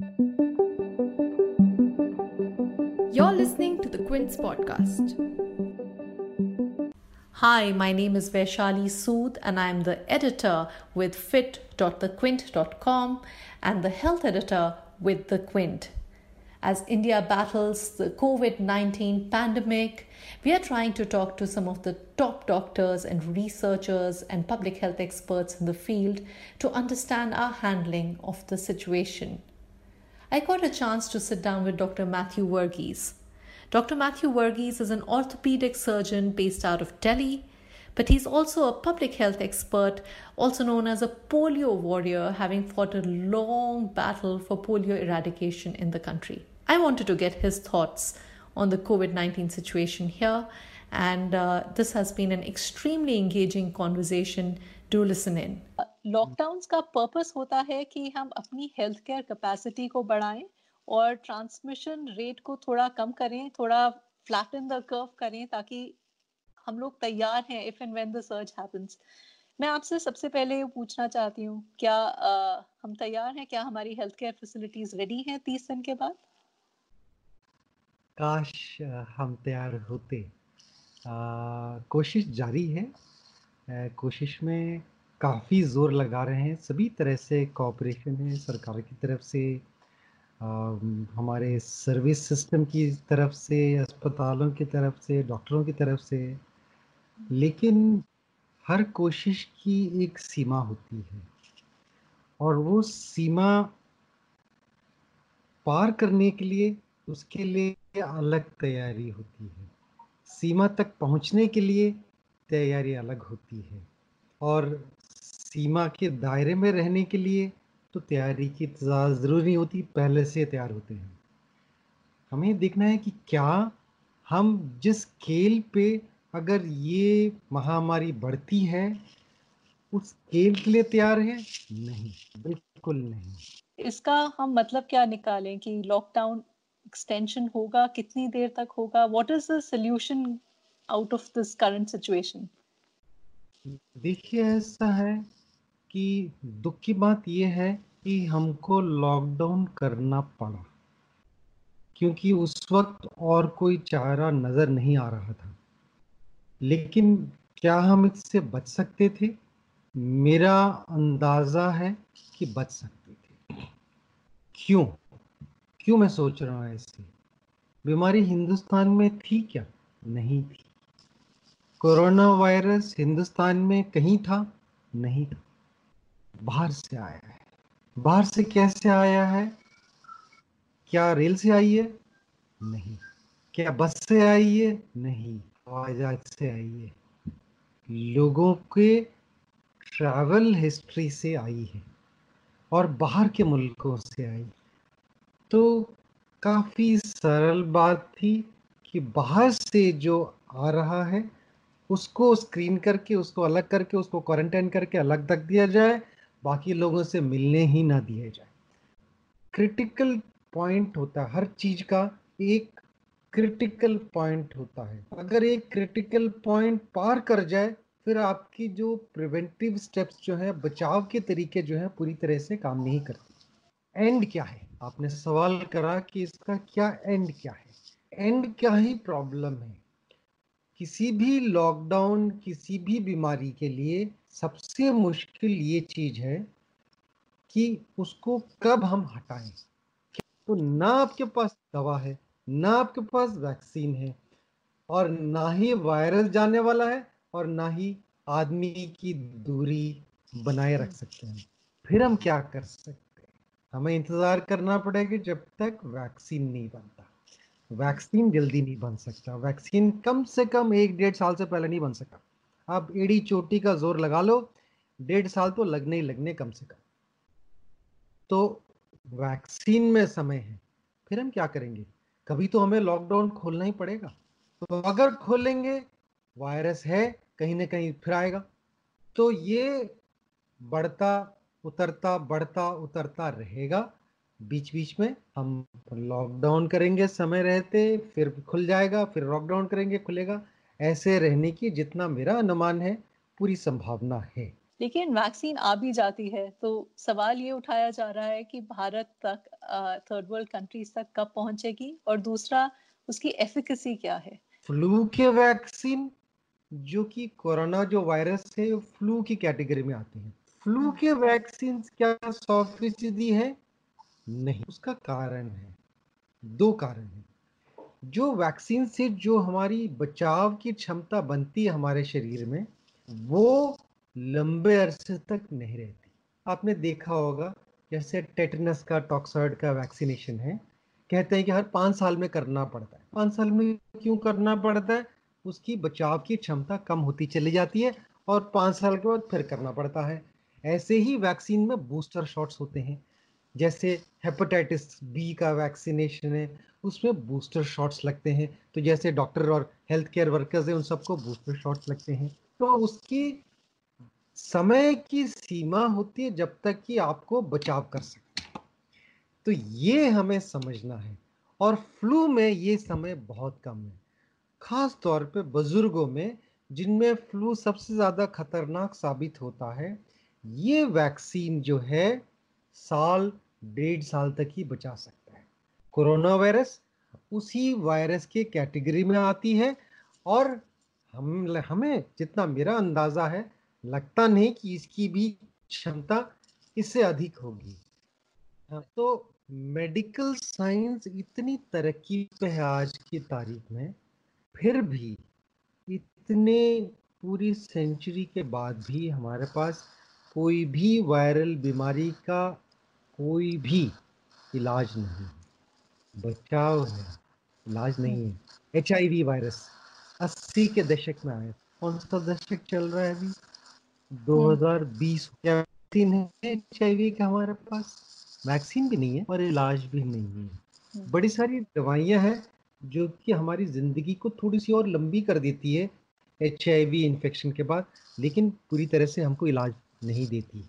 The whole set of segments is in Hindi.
You're listening to the Quince podcast. Hi, my name is Vaishali Sood, and I'm the editor with fit.thequint.com and the health editor with The Quint. As India battles the COVID 19 pandemic, we are trying to talk to some of the top doctors and researchers and public health experts in the field to understand our handling of the situation. I got a chance to sit down with Dr. Matthew Verghese. Dr. Matthew Verghese is an orthopedic surgeon based out of Delhi, but he's also a public health expert, also known as a polio warrior, having fought a long battle for polio eradication in the country. I wanted to get his thoughts on the COVID 19 situation here, and uh, this has been an extremely engaging conversation. Do listen in. Lockdown का पर्पस होता है कि हम अपनी हेल्थ केयर कैपेसिटी को बढ़ाएँ और ट्रांसमिशन रेट को थोड़ा कम करें थोड़ा फ्लैटन द कर्व करें ताकि हम लोग तैयार हैं if and when the search happens मैं आपसे सबसे पहले पूछना चाहती हूँ क्या आ, हम तैयार हैं? क्या हमारी हेल्थ केयर फैसिलिटीज़ रेडी हैं तीस दिन के बाद? काश हम तैयार होते। आ, कोशिश जारी है। कोशिश में काफ़ी ज़ोर लगा रहे हैं। सभी तरह से कॉपरेशन है सरकार की तरफ़ से आ, हमारे सर्विस सिस्टम की तरफ़ से अस्पतालों की तरफ़ से डॉक्टरों की तरफ़ से। लेकिन हर कोशिश की एक सीमा होती है और वो सीमा पार करने के लिए उसके लिए अलग तैयारी होती है। सीमा तक पहुँचने के लिए तैयारी अलग होती है और सीमा के दायरे में रहने के लिए तो तैयारी की ज़रूरी होती पहले से तैयार होते हैं। हमें देखना है कि क्या हम जिस स्केल पे अगर ये महामारी बढ़ती है उस स्केल के लिए तैयार है? नहीं बिल्कुल नहीं। इसका हम मतलब क्या निकालें कि लॉकडाउन एक्सटेंशन होगा कितनी देर तक होगा? What is the solution out of this current situation देखिए ऐसा है कि दुख की बात यह है कि हमको लॉकडाउन करना पड़ा। क्योंकि उस वक्त और कोई चारा नज़र नहीं आ रहा था। लेकिन क्या हम इससे बच सकते थे? मेरा अंदाज़ा है कि बच सकते थे। क्यों? क्यों मैं सोच रहा हूँ ऐसे? बीमारी हिंदुस्तान में थी क्या? नहीं थी। कोरोना वायरस हिंदुस्तान में कहीं था? नहीं था। बाहर से आया है। बाहर से कैसे आया है? क्या रेल से आई है? नहीं। क्या बस से आई है? नहीं। हवाई जहाज़ से आई है। लोगों के ट्रैवल हिस्ट्री से आई है और बाहर के मुल्कों से आई। तो काफ़ी सरल बात थी कि बाहर से जो आ रहा है, उसको स्क्रीन करके, उसको अलग करके, उसको क्वारंटाइन करके अलग रख दिया जाए बाकी लोगों से मिलने ही ना दिए जाए। क्रिटिकल पॉइंट होता है, हर चीज़ का एक क्रिटिकल पॉइंट होता है। अगर एक क्रिटिकल पॉइंट पार कर जाए, फिर आपकी जो प्रिवेंटिव स्टेप्स जो है, बचाव के तरीके जो है, पूरी तरह से काम नहीं करते। एंड क्या है? आपने सवाल करा कि इसका क्या एंड क्या है? एंड क्या ही प्रॉब्लम है। किसी भी लॉकडाउन किसी भी बीमारी के लिए सबसे मुश्किल ये चीज़ है कि उसको कब हम हटाएँ। तो ना आपके पास दवा है, ना आपके पास वैक्सीन है और ना ही वायरस जाने वाला है और ना ही आदमी की दूरी बनाए रख सकते हैं। फिर हम क्या कर सकते हैं? हमें इंतज़ार करना पड़ेगा जब तक वैक्सीन नहीं बनता। वैक्सीन जल्दी नहीं बन सकता। वैक्सीन कम से कम एक डेढ़ साल से पहले नहीं बन सका आप एड़ी चोटी का ज़ोर लगा लो, डेढ़ साल तो लगने ही लगने कम से कम। तो वैक्सीन में समय है, फिर हम क्या करेंगे? कभी तो हमें लॉकडाउन खोलना ही पड़ेगा। तो अगर खोलेंगे वायरस है, कहीं ना कहीं फिर आएगा। तो ये बढ़ता, उतरता बढ़ता, उतरता रहेगा। बीच बीच में हम लॉकडाउन करेंगे समय रहते फिर खुल जाएगा फिर लॉकडाउन करेंगे खुलेगा। ऐसे रहने की जितना मेरा अनुमान है पूरी संभावना है। लेकिन वैक्सीन आ भी जाती है तो सवाल ये उठाया जा रहा है कि भारत तक थर्ड वर्ल्ड कंट्रीज़ तक कब पहुंचेगी? और दूसरा उसकी एफिकेसी क्या है? फ्लू के वैक्सीन जो कि कोरोना जो वायरस है फ्लू की कैटेगरी में आते हैं। Flu hmm. के वैक्सीन क्या सौ फ़ीसदी है? नहीं, उसका कारण है। दो कारण है। जो वैक्सीन से जो हमारी बचाव की क्षमता बनती है हमारे शरीर में, वो लंबे अरसे तक नहीं रहती। आपने देखा होगा, जैसे टेटनस का, टॉक्सॉइड का वैक्सीनेशन है। कहते हैं कि हर पाँच साल में करना पड़ता है। पाँच साल में क्यों करना पड़ता है? उसकी बचाव की क्षमता कम होती चली जाती है और पाँच साल के बाद फिर करना पड़ता है। ऐसे ही वैक्सीन में बूस्टर शॉट्स होते हैं। जैसे हेपेटाइटिस बी का वैक्सीनेशन है, उसमें बूस्टर शॉट्स लगते हैं। तो जैसे डॉक्टर और हेल्थ केयर वर्कर्स हैं, उन सबको बूस्टर शॉट्स लगते हैं। तो उसकी समय की सीमा होती है जब तक कि आपको बचाव कर सकते तो ये हमें समझना है और फ्लू में ये समय बहुत कम है। खास तौर पे बुज़ुर्गों में, जिनमें फ्लू सबसे ज़्यादा खतरनाक साबित होता है, ये वैक्सीन जो है साल डेढ़ साल तक ही बचा सकता है। कोरोना वायरस उसी वायरस के कैटेगरी में आती है और हम हमें जितना मेरा अंदाज़ा है लगता नहीं कि इसकी भी क्षमता इससे अधिक होगी। हाँ, तो मेडिकल साइंस इतनी तरक्की पे है आज की तारीख में फिर भी इतने पूरी सेंचुरी के बाद भी हमारे पास कोई भी वायरल बीमारी का कोई भी इलाज नहीं है। बचाव है इलाज नहीं है। एच वायरस अस्सी के दशक में आया कौन सा दशक चल रहा है अभी? 2020 क्या वैक्सीन है एच का हमारे पास। वैक्सीन भी नहीं है और इलाज भी नहीं है। हम्म। बड़ी सारी दवाइयाँ हैं जो कि हमारी ज़िंदगी को थोड़ी सी और लंबी कर देती है एच इन्फेक्शन के बाद लेकिन पूरी तरह से हमको इलाज नहीं देती है।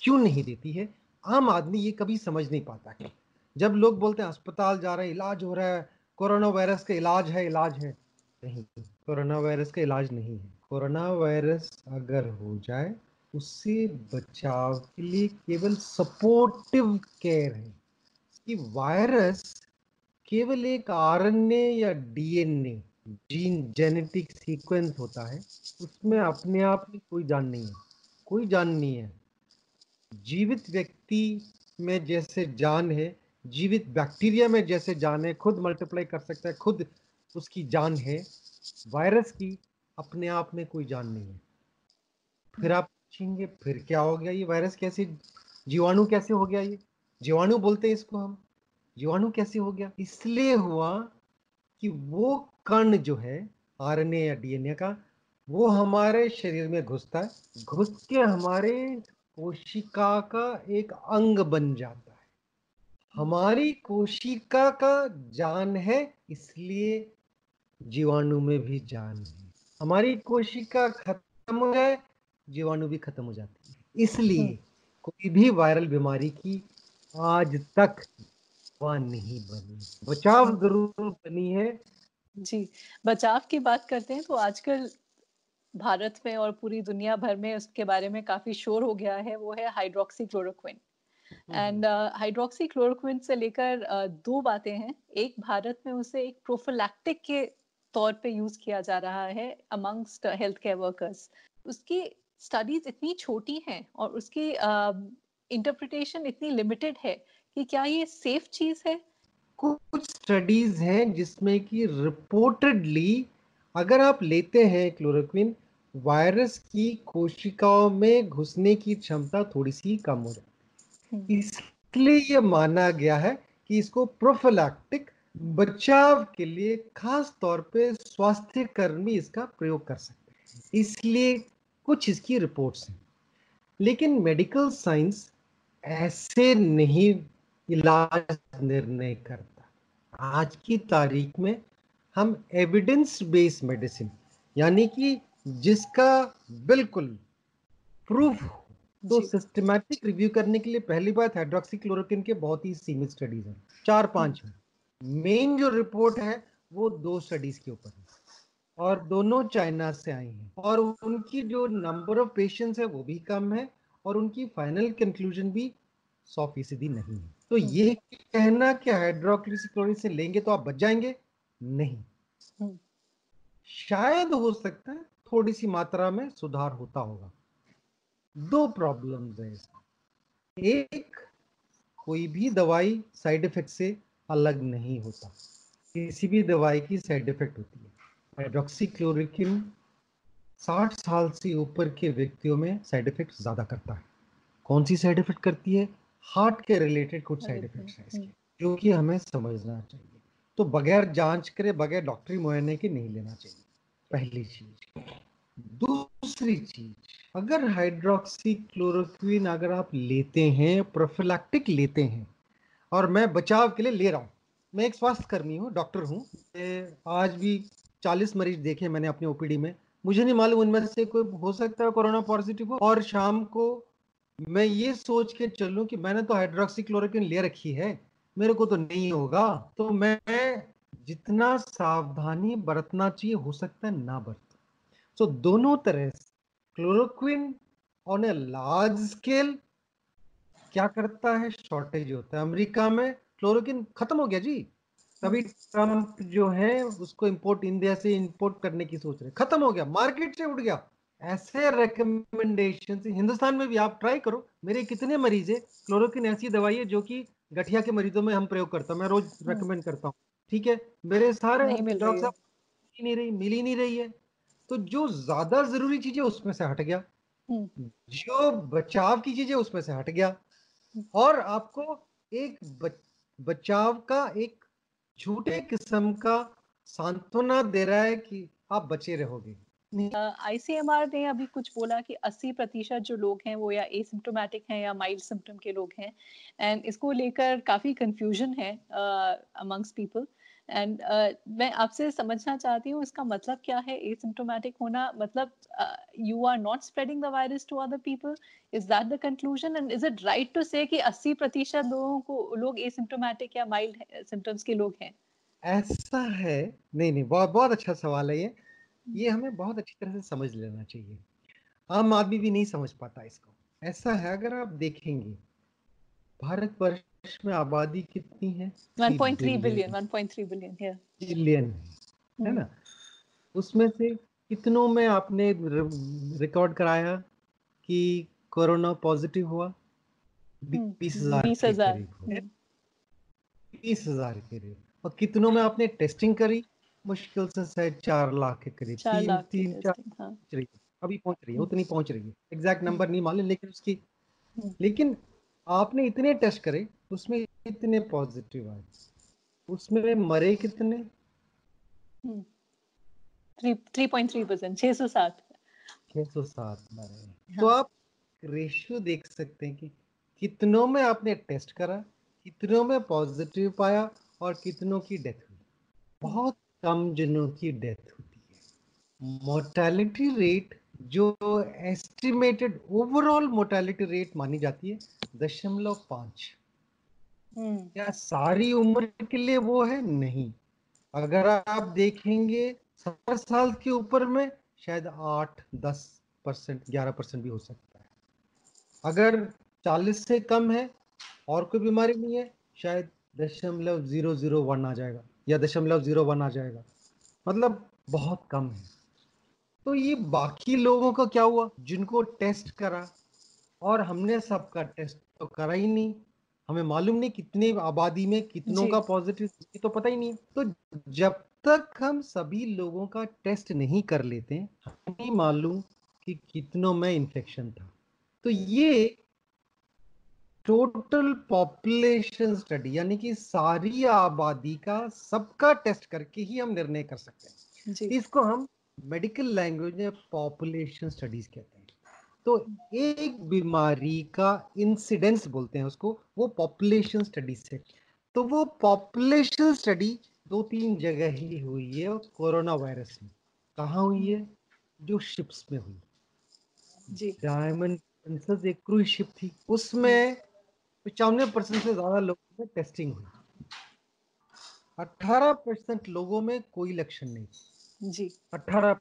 क्यों नहीं देती है? आम आदमी ये कभी समझ नहीं पाता है। जब लोग बोलते हैं, अस्पताल जा रहे हैं, इलाज हो रहा है, कोरोना वायरस का इलाज है इलाज है। नहीं, कोरोना वायरस का इलाज नहीं है। कोरोना वायरस अगर हो जाए, उससे बचाव के लिए केवल सपोर्टिव केयर है कि वायरस केवल एक आरएनए या डीएनए जीन जेनेटिक सीक्वेंस होता है, उसमें अपने आप में कोई जान नहीं है। कोई जान नहीं है। जीवित व्यक्ति में जैसे जान है, जीवित बैक्टीरिया में जैसे जान है, खुद मल्टीप्लाई कर सकता है, खुद उसकी जान है वायरस की अपने आप में कोई जान नहीं है। फिर आप पूछेंगे, फिर क्या हो गया ये वायरस कैसे, जीवाणु कैसे हो गया ये? जीवाणु बोलते हैं इसको हम। जीवाणु कैसे हो गया? इसलिए हुआ कि वो कण जो है आरएनए या डीएनए का, वो हमारे शरीर में घुसता है, घुस के हमारे कोशिका का एक अंग बन जाता है। हमारी कोशिका का जान है इसलिए जीवाणु में भी जान है। हमारी कोशिका खत्म हो जाए जीवाणु भी खत्म हो जाते हैं। इसलिए हम्म। कोई भी वायरल बीमारी की आज तक नहीं बनी बचाव ज़रूर बनी है। जी बचाव की बात करते हैं तो आजकल भारत में और पूरी दुनिया भर में उसके बारे में काफ़ी शोर हो गया है वो है hydroxychloroquine and hydroxychloroquine से लेकर uh, दो बातें हैं। एक भारत में उसे एक प्रोफिलैक्टिक के तौर पे यूज़ किया जा रहा है अमंगस्ट हेल्थ केयर वर्कर्स उसकी स्टडीज़ इतनी छोटी हैं और उसकी इंटरप्रिटेशन uh, इतनी लिमिटेड है कि क्या ये सेफ़ चीज़ है? कुछ स्टडीज़ हैं जिसमें कि रिपोर्टेडली अगर आप लेते हैं क्लोरोक्विन वायरस की कोशिकाओं में घुसने की क्षमता थोड़ी सी कम हो जाती है। हम्म। इसलिए ये माना गया है कि इसको प्रोफिलैक्टिक बचाव के लिए खास तौर पे स्वास्थ्य कर्मी इसका प्रयोग कर सकते हैं। इसलिए कुछ इसकी रिपोर्ट्स हैं। लेकिन मेडिकल साइंस ऐसे नहीं इलाज निर्णय करता। आज की तारीख में हम एविडेंस बेस्ड मेडिसिन यानी कि जिसका बिल्कुल प्रूफ तो सिस्टमैटिक रिव्यू करने के लिए पहली बात हाइड्रोक्सीक्लोरोक्विन के बहुत ही सीमित स्टडीज़ हैं चार पाँच हैं। मेन जो रिपोर्ट है वो दो स्टडीज़ के ऊपर है और दोनों चाइना से आई हैं और उनकी जो नंबर ऑफ़ पेशेंट्स है वो भी कम है और उनकी फाइनल कंक्लूजन भी सौ फ़ीसदी नहीं है। तो। ये कहना कि हाइड्रोक्सीक्लोरोक्विन से लेंगे तो आप बच जाएँगे नहीं। हम्म। शायद हो सकता है थोड़ी सी मात्रा में सुधार होता होगा। दो प्रॉब्लम्स है इसमें। एक कोई भी दवाई साइड इफ़ेक्ट से अलग नहीं होता। किसी भी दवाई की साइड इफ़ेक्ट होती है। हाइड्रोक्सीक्लोरोक्विन 60 साल से ऊपर के व्यक्तियों में साइड इफ़ेक्ट ज़्यादा करता है। कौन सी साइड इफ़ेक्ट करती है? हार्ट के रिलेटेड कुछ साइड इफेक्ट्स हैं इसके जो कि हमें समझना चाहिए। तो बगैर जाँच करे, बगैर डॉक्टरी मुआयने के नहीं लेना चाहिए, पहली चीज़। दूसरी चीज़, अगर हाइड्रोक्सी क्लोरोक्विन अगर आप लेते हैं प्रोफिलैक्टिक लेते हैं, और मैं बचाव के लिए ले रहा हूँ, मैं एक स्वास्थ्य कर्मी हूँ, डॉक्टर हूँ आज भी चालीस मरीज़ देखे मैंने अपने ओपीडी में, मुझे नहीं मालूम उनमें से कोई हो सकता है कोरोना पॉजिटिव हो, और शाम को मैं ये सोच के चलूँ कि मैंने तो हाइड्रोक्सी क्लोरोक्विन ले रखी है मेरे को तो नहीं होगा। तो मैं जितना सावधानी बरतना चाहिए, हो सकता है ना बरत। सो दोनों तरह से chloroquine on a large scale क्या करता है? शॉर्टेज होता है। अमेरिका में क्लोरोक्विन खत्म हो गया जी। तभी ट्रंप जो है, उसको इंपोर्ट इंडिया से इंपोर्ट करने की सोच रहे खत्म हो गया। मार्केट से उठ गया। ऐसे रिकमेंडेशन हिंदुस्तान में भी आप ट्राई करो। मेरे कितने मरीज़ है क्लोरोक्विन ऐसी दवाई है जो कि गठिया के मरीजों में हम प्रयोग करता हूँ मैं रोज रेकमेंड हम्म। करता हूँ। ठीक है? मेरे सारे डॉक्टर साहब नहीं रही मिल ही नहीं रही है। तो जो ज़्यादा ज़रूरी चीज़ें उसमें से हट गया। हम्म। जो बचाव की चीज़ें उसमें से हट गया। हम्म। और आपको एक बचाव का एक झूठे किस्म का सांत्वना दे रहा है कि आप बचे रहोगे। आईसीएमआर ने अभी कुछ बोला कि 80 प्रतिशत जो लोग हैं वो या एसिम्टोमेटिक हैं या माइल्ड सिम्टम के लोग हैं। एंड इसको लेकर काफ़ी कंफ्यूजन है अमंग्स पीपल एंड मैं आपसे समझना चाहती हूँ, इसका मतलब क्या है एसिम्टोमेटिक होना? मतलब you are not spreading the virus to other people is that the conclusion and is it right to say कि 80 प्रतिशत लोगों को, लोग एसिम्टोमेटिक या माइल्ड सिम्टम्स के लोग हैं? ऐसा है? नहीं नहीं, बहुत बहुत अच्छा सवाल है ये। ये हमें बहुत अच्छी तरह से समझ लेना चाहिए। आम आदमी भी नहीं समझ पाता इसको। ऐसा है अगर आप देखेंगे भारत वर्ष में आबादी कितनी है? 1.3 बिलियन। 1.3 बिलियन बिलियन है हम्म। ना? उसमें से कितनों में आपने रिकॉर्ड कराया कि कोरोना पॉजिटिव हुआ? हम्म, बीस हज़ार हम्म। बीस हज़ार के करीब। और कितनों में आपने टेस्टिंग करी? मुश्किल से शायद चार लाख के करीब तीन तीन चार हाँ। अभी पहुँच रही है हम्म। उतनी पहुँच रही है एग्जैक्ट नंबर नहीं मालूम लेकिन उसकी हम्म। लेकिन आपने इतने टेस्ट करे उसमें इतने पॉजिटिव आए उसमें मरे कितने थ्री पॉइंट थ्री परसेंट छह सौ सात छह सौ सात मरे हाँ। तो आप रेशियो देख सकते हैं कि कितनों में आपने टेस्ट करा कितनों में पॉजिटिव पाया और कितनों की डेथ हुई बहुत कम जनों की डेथ होती है। मोर्टेलिटी रेट जो एस्टिमेटेड ओवरऑल मोर्टेलिटी रेट मानी जाती है दशमलव पाँच। हम्म। क्या सारी उम्र के लिए वो है? नहीं। अगर आप देखेंगे सत्तर साल के ऊपर में शायद आठ दस परसेंट ग्यारह परसेंट भी हो सकता है। अगर चालीस से कम है और कोई बीमारी नहीं है शायद दशमलव ज़ीरो ज़ीरो वन आ जाएगा। या दशमलव ज़ीरो वन आ जाएगा। मतलब बहुत कम है। तो ये बाकी लोगों का क्या हुआ? जिनको टेस्ट करा और हमने सबका टेस्ट तो करा ही नहीं। हमें मालूम नहीं कितने आबादी में कितनों का पॉजिटिव तो पता ही नहीं। तो जब तक हम सभी लोगों का टेस्ट नहीं कर लेते हमें नहीं मालूम कि कितनों में इन्फेक्शन था। तो ये टोटल पॉपुलेशन स्टडी यानी कि सारी आबादी का सबका टेस्ट करके ही हम निर्णय कर सकते हैं। इसको हम मेडिकल लैंग्वेज में पॉपुलेशन स्टडीज़ कहते हैं। तो एक बीमारी का इंसिडेंस बोलते हैं उसको वो पॉपुलेशन स्टडी से। तो वो पॉपुलेशन स्टडी दो तीन जगह ही हुई है कोरोना वायरस में। कहा हुई है? जो शिप्स में हुई। डायमंड एक क्रूज शिप थी। उसमें पचानवे परसेंट से ज़्यादा लोगों में टेस्टिंग हुई अठारह परसेंट लोगों में कोई लक्षण नहीं। जी। अठारह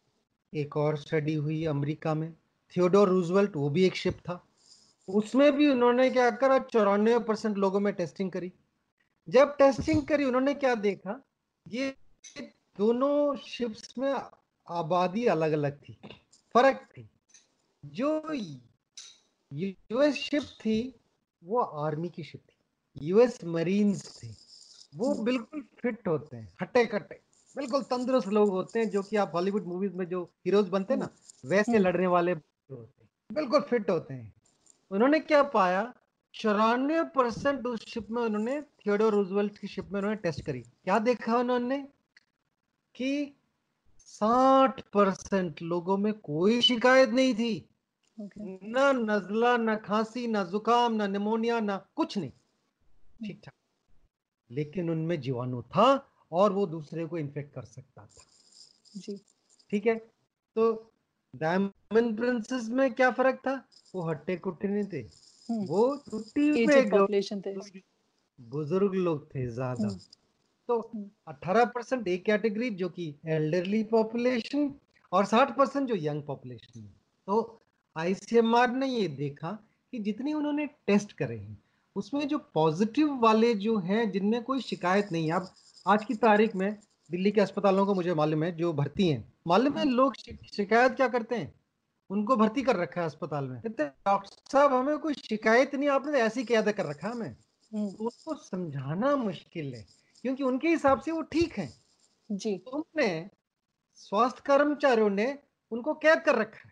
एक और स्टडी हुई अमेरिका में। थियोडोर रूजवेल्ट वो भी एक शिप था। उसमें भी उन्होंने क्या करा चौरानवे परसेंट लोगों में टेस्टिंग करी। जब टेस्टिंग करी उन्होंने क्या देखा ये दोनों शिप्स में आबादी अलग अलग थी। फ़र्क थी। जो यूएस शिप थी वो आर्मी की शिप थी। यूएस मरीन्स थे। वो बिल्कुल फिट होते हैं हटे कट्टे बिल्कुल तंदुरुस्त लोग होते हैं, जो कि आप हॉलीवुड मूवीज़ में जो हीरोज बनते हैं ना, वैसे लड़ने वाले होते हैं। बिल्कुल फिट होते हैं। उन्होंने क्या पाया? चौरानवे परसेंट उस शिप में उन्होंने थियोडोर रूजवेल्ट की शिप में उन्होंने टेस्ट करी। क्या देखा उन्होंने? कि साठ परसेंट लोगों में कोई शिकायत नहीं थी। Okay. ना नजला ना खांसी ना जुकाम ना निमोनिया ना कुछ नहीं। ठीक ठाक। लेकिन उनमें जीवाणु था और वो दूसरे को इन्फेक्ट कर सकता था। जी। ठीक है? तो डायमंड प्रिंसेस में क्या फ़र्क था? वो हट्टे कुट्टे नहीं थे। हम्म, वो population थे। बुज़ुर्ग लोग थे ज़्यादा। हम्म, तो हम्म। 18 परसेंट एक कैटेगरी जो कि एल्डरली पॉपुलेशन और 60 परसेंट जो यंग पॉपुलेशन तो आईसीएमआर ने ये देखा कि जितनी उन्होंने टेस्ट करे हैं उसमें जो पॉजिटिव वाले जो हैं जिनमें कोई शिकायत नहीं है। अब आज की तारीख में दिल्ली के अस्पतालों को मुझे मालूम है जो भर्ती हैं मालूम है लोग शिकायत क्या करते हैं? उनको भर्ती कर रखा है अस्पताल में। कहते डॉक्टर साहब हमें कोई शिकायत नहीं आपने ऐसी ऐसे कैद कर रखा है हमें। हम्म, तो उनको समझाना मुश्किल है क्योंकि उनके हिसाब से वो ठीक है। जी। तुमने स्वास्थ्य कर्मचारियों ने उनको कैद कर रखा है।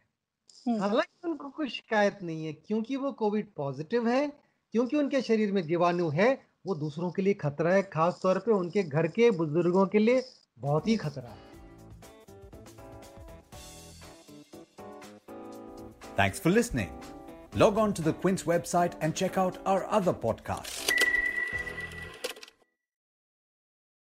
हम्म, हालाँकि उनको कोई शिकायत नहीं है क्योंकि वो कोविड पॉजिटिव है क्योंकि उनके शरीर में जीवाणु है वो दूसरों के लिए खतरा है खास तौर पे उनके घर के बुज़ुर्गों के लिए बहुत ही खतरा है Thanks for listening. Log on to the Quint website and check out our other podcasts.